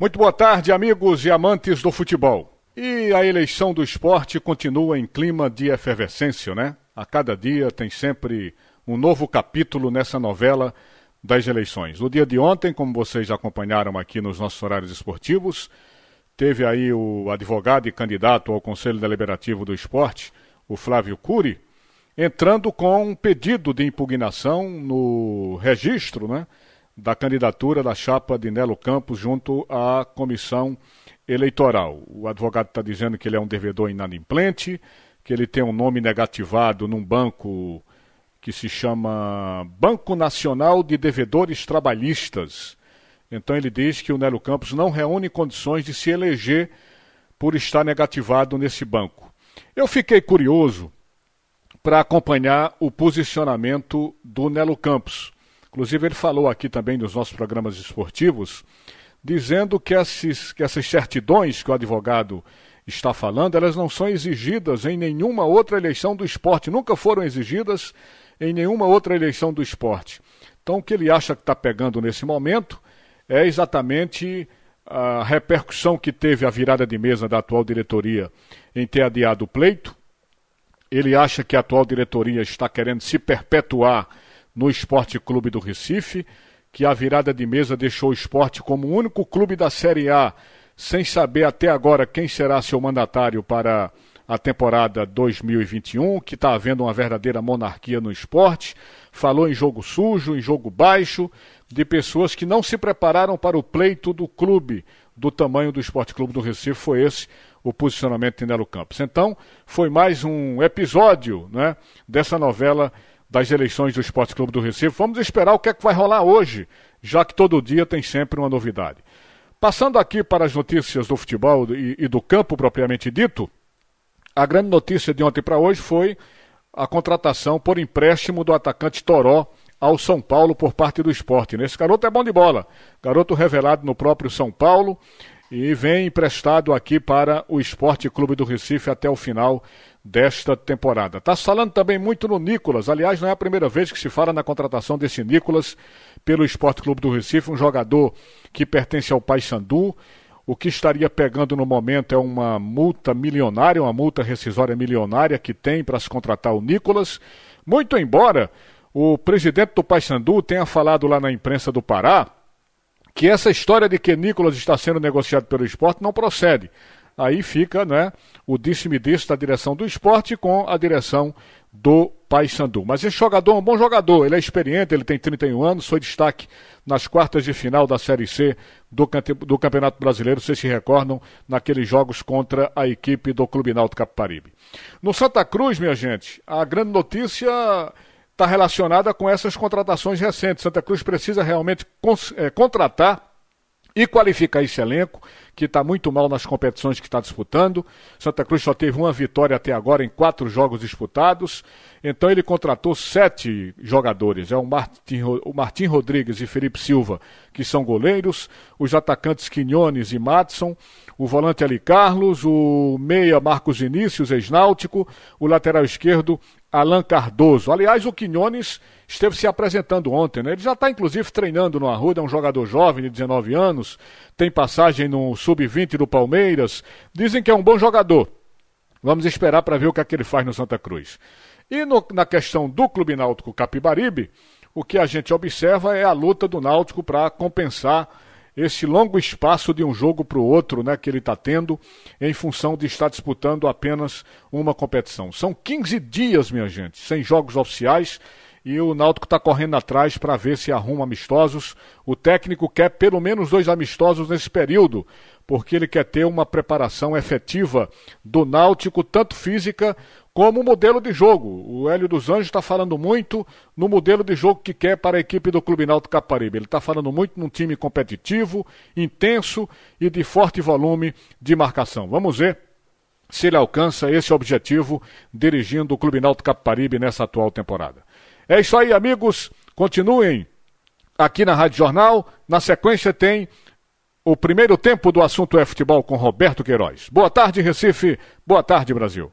Muito boa tarde, amigos e amantes do futebol. E a eleição do esporte continua em clima de efervescência, né? A cada dia tem sempre um novo capítulo nessa novela das eleições. No dia de ontem, como vocês acompanharam aqui nos nossos horários esportivos, teve aí o advogado e candidato ao Conselho Deliberativo do Esporte, o Flávio Cury, entrando com um pedido de impugnação no registro, né? Da candidatura da chapa de Nelo Campos junto à comissão eleitoral. O advogado está dizendo que ele é um devedor inadimplente, que ele tem um nome negativado num banco que se chama Banco Nacional de Devedores Trabalhistas. Então ele diz que o Nelo Campos não reúne condições de se eleger por estar negativado nesse banco. Eu fiquei curioso para acompanhar o posicionamento do Nelo Campos. Inclusive, ele falou aqui também nos nossos programas esportivos, dizendo que, esses, que essas certidões que o advogado está falando, elas não são exigidas em nenhuma outra eleição do esporte, nunca foram exigidas em nenhuma outra eleição do esporte. Então, o que ele acha que está pegando nesse momento é exatamente a repercussão que teve a virada de mesa da atual diretoria em ter adiado o pleito. Ele acha que a atual diretoria está querendo se perpetuar no Esporte Clube do Recife, que a virada de mesa deixou o esporte como o único clube da Série A, sem saber até agora quem será seu mandatário para a temporada 2021, que está havendo uma verdadeira monarquia no esporte. Falou em jogo sujo, em jogo baixo, de pessoas que não se prepararam para o pleito do clube, do tamanho do Esporte Clube do Recife. Foi esse o posicionamento de Nelo Campos. Então, foi mais um episódio né, dessa novela das eleições do Esporte Clube do Recife. Vamos esperar o que é que vai rolar hoje, já que todo dia tem sempre uma novidade. Passando aqui para as notícias do futebol e, e do campo propriamente dito, a grande notícia de ontem para hoje foi a contratação por empréstimo do atacante Toró ao São Paulo por parte do esporte. Esse garoto é bom de bola, garoto revelado no próprio São Paulo e vem emprestado aqui para o Esporte Clube do Recife até o final desta temporada. Está se falando também muito no Nicolas, aliás, não é a primeira vez que se fala na contratação desse Nicolas pelo Esporte Clube do Recife, um jogador que pertence ao Paysandu. O que estaria pegando no momento é uma multa milionária, uma multa rescisória milionária que tem para se contratar o Nicolas. Muito embora o presidente do Paysandu tenha falado lá na imprensa do Pará que essa história de que Nicolas está sendo negociado pelo esporte não procede. Aí fica né, o disse-me-disse da direção do esporte com a direção do Paysandu. Mas esse jogador é um bom jogador, ele é experiente, ele tem 31 anos, foi destaque nas quartas de final da Série C do, do Campeonato Brasileiro, vocês se recordam, naqueles jogos contra a equipe do Clube Náutico Caparibe. No Santa Cruz, minha gente, a grande notícia está relacionada com essas contratações recentes. Santa Cruz precisa realmente é, contratar e qualificar esse elenco, que está muito mal nas competições que está disputando. Santa Cruz só teve uma vitória até agora em quatro jogos disputados. Então ele contratou sete jogadores. É o Martim, o Rodrigues e Felipe Silva, que são goleiros, os atacantes Quinones e Matson, o volante Ali Carlos, o meia Marcos Inícios, ex-náutico, o lateral esquerdo Alan Cardoso. Aliás, o Quinones esteve se apresentando ontem, né? Ele já está, inclusive, treinando no Arruda, é um jogador jovem de 19 anos, tem passagem no Sub-20 do Palmeiras. Dizem que é um bom jogador. Vamos esperar para ver o que, é que ele faz no Santa Cruz. E no, na questão do Clube Náutico Capibaribe, o que a gente observa é a luta do Náutico para compensar esse longo espaço de um jogo para o outro né, que ele está tendo, em função de estar disputando apenas uma competição. São 15 dias, minha gente, sem jogos oficiais. E o Náutico está correndo atrás para ver se arruma amistosos. O técnico quer pelo menos dois amistosos nesse período, porque ele quer ter uma preparação efetiva do Náutico, tanto física como modelo de jogo. O Hélio dos Anjos está falando muito no modelo de jogo que quer para a equipe do Clube Náutico Caparibe. Ele está falando muito num time competitivo, intenso e de forte volume de marcação. Vamos ver se ele alcança esse objetivo dirigindo o Clube Náutico Caparibe nessa atual temporada. É isso aí, amigos. Continuem aqui na Rádio Jornal. Na sequência tem o primeiro tempo do assunto é futebol com Roberto Queiroz. Boa tarde, Recife. Boa tarde, Brasil.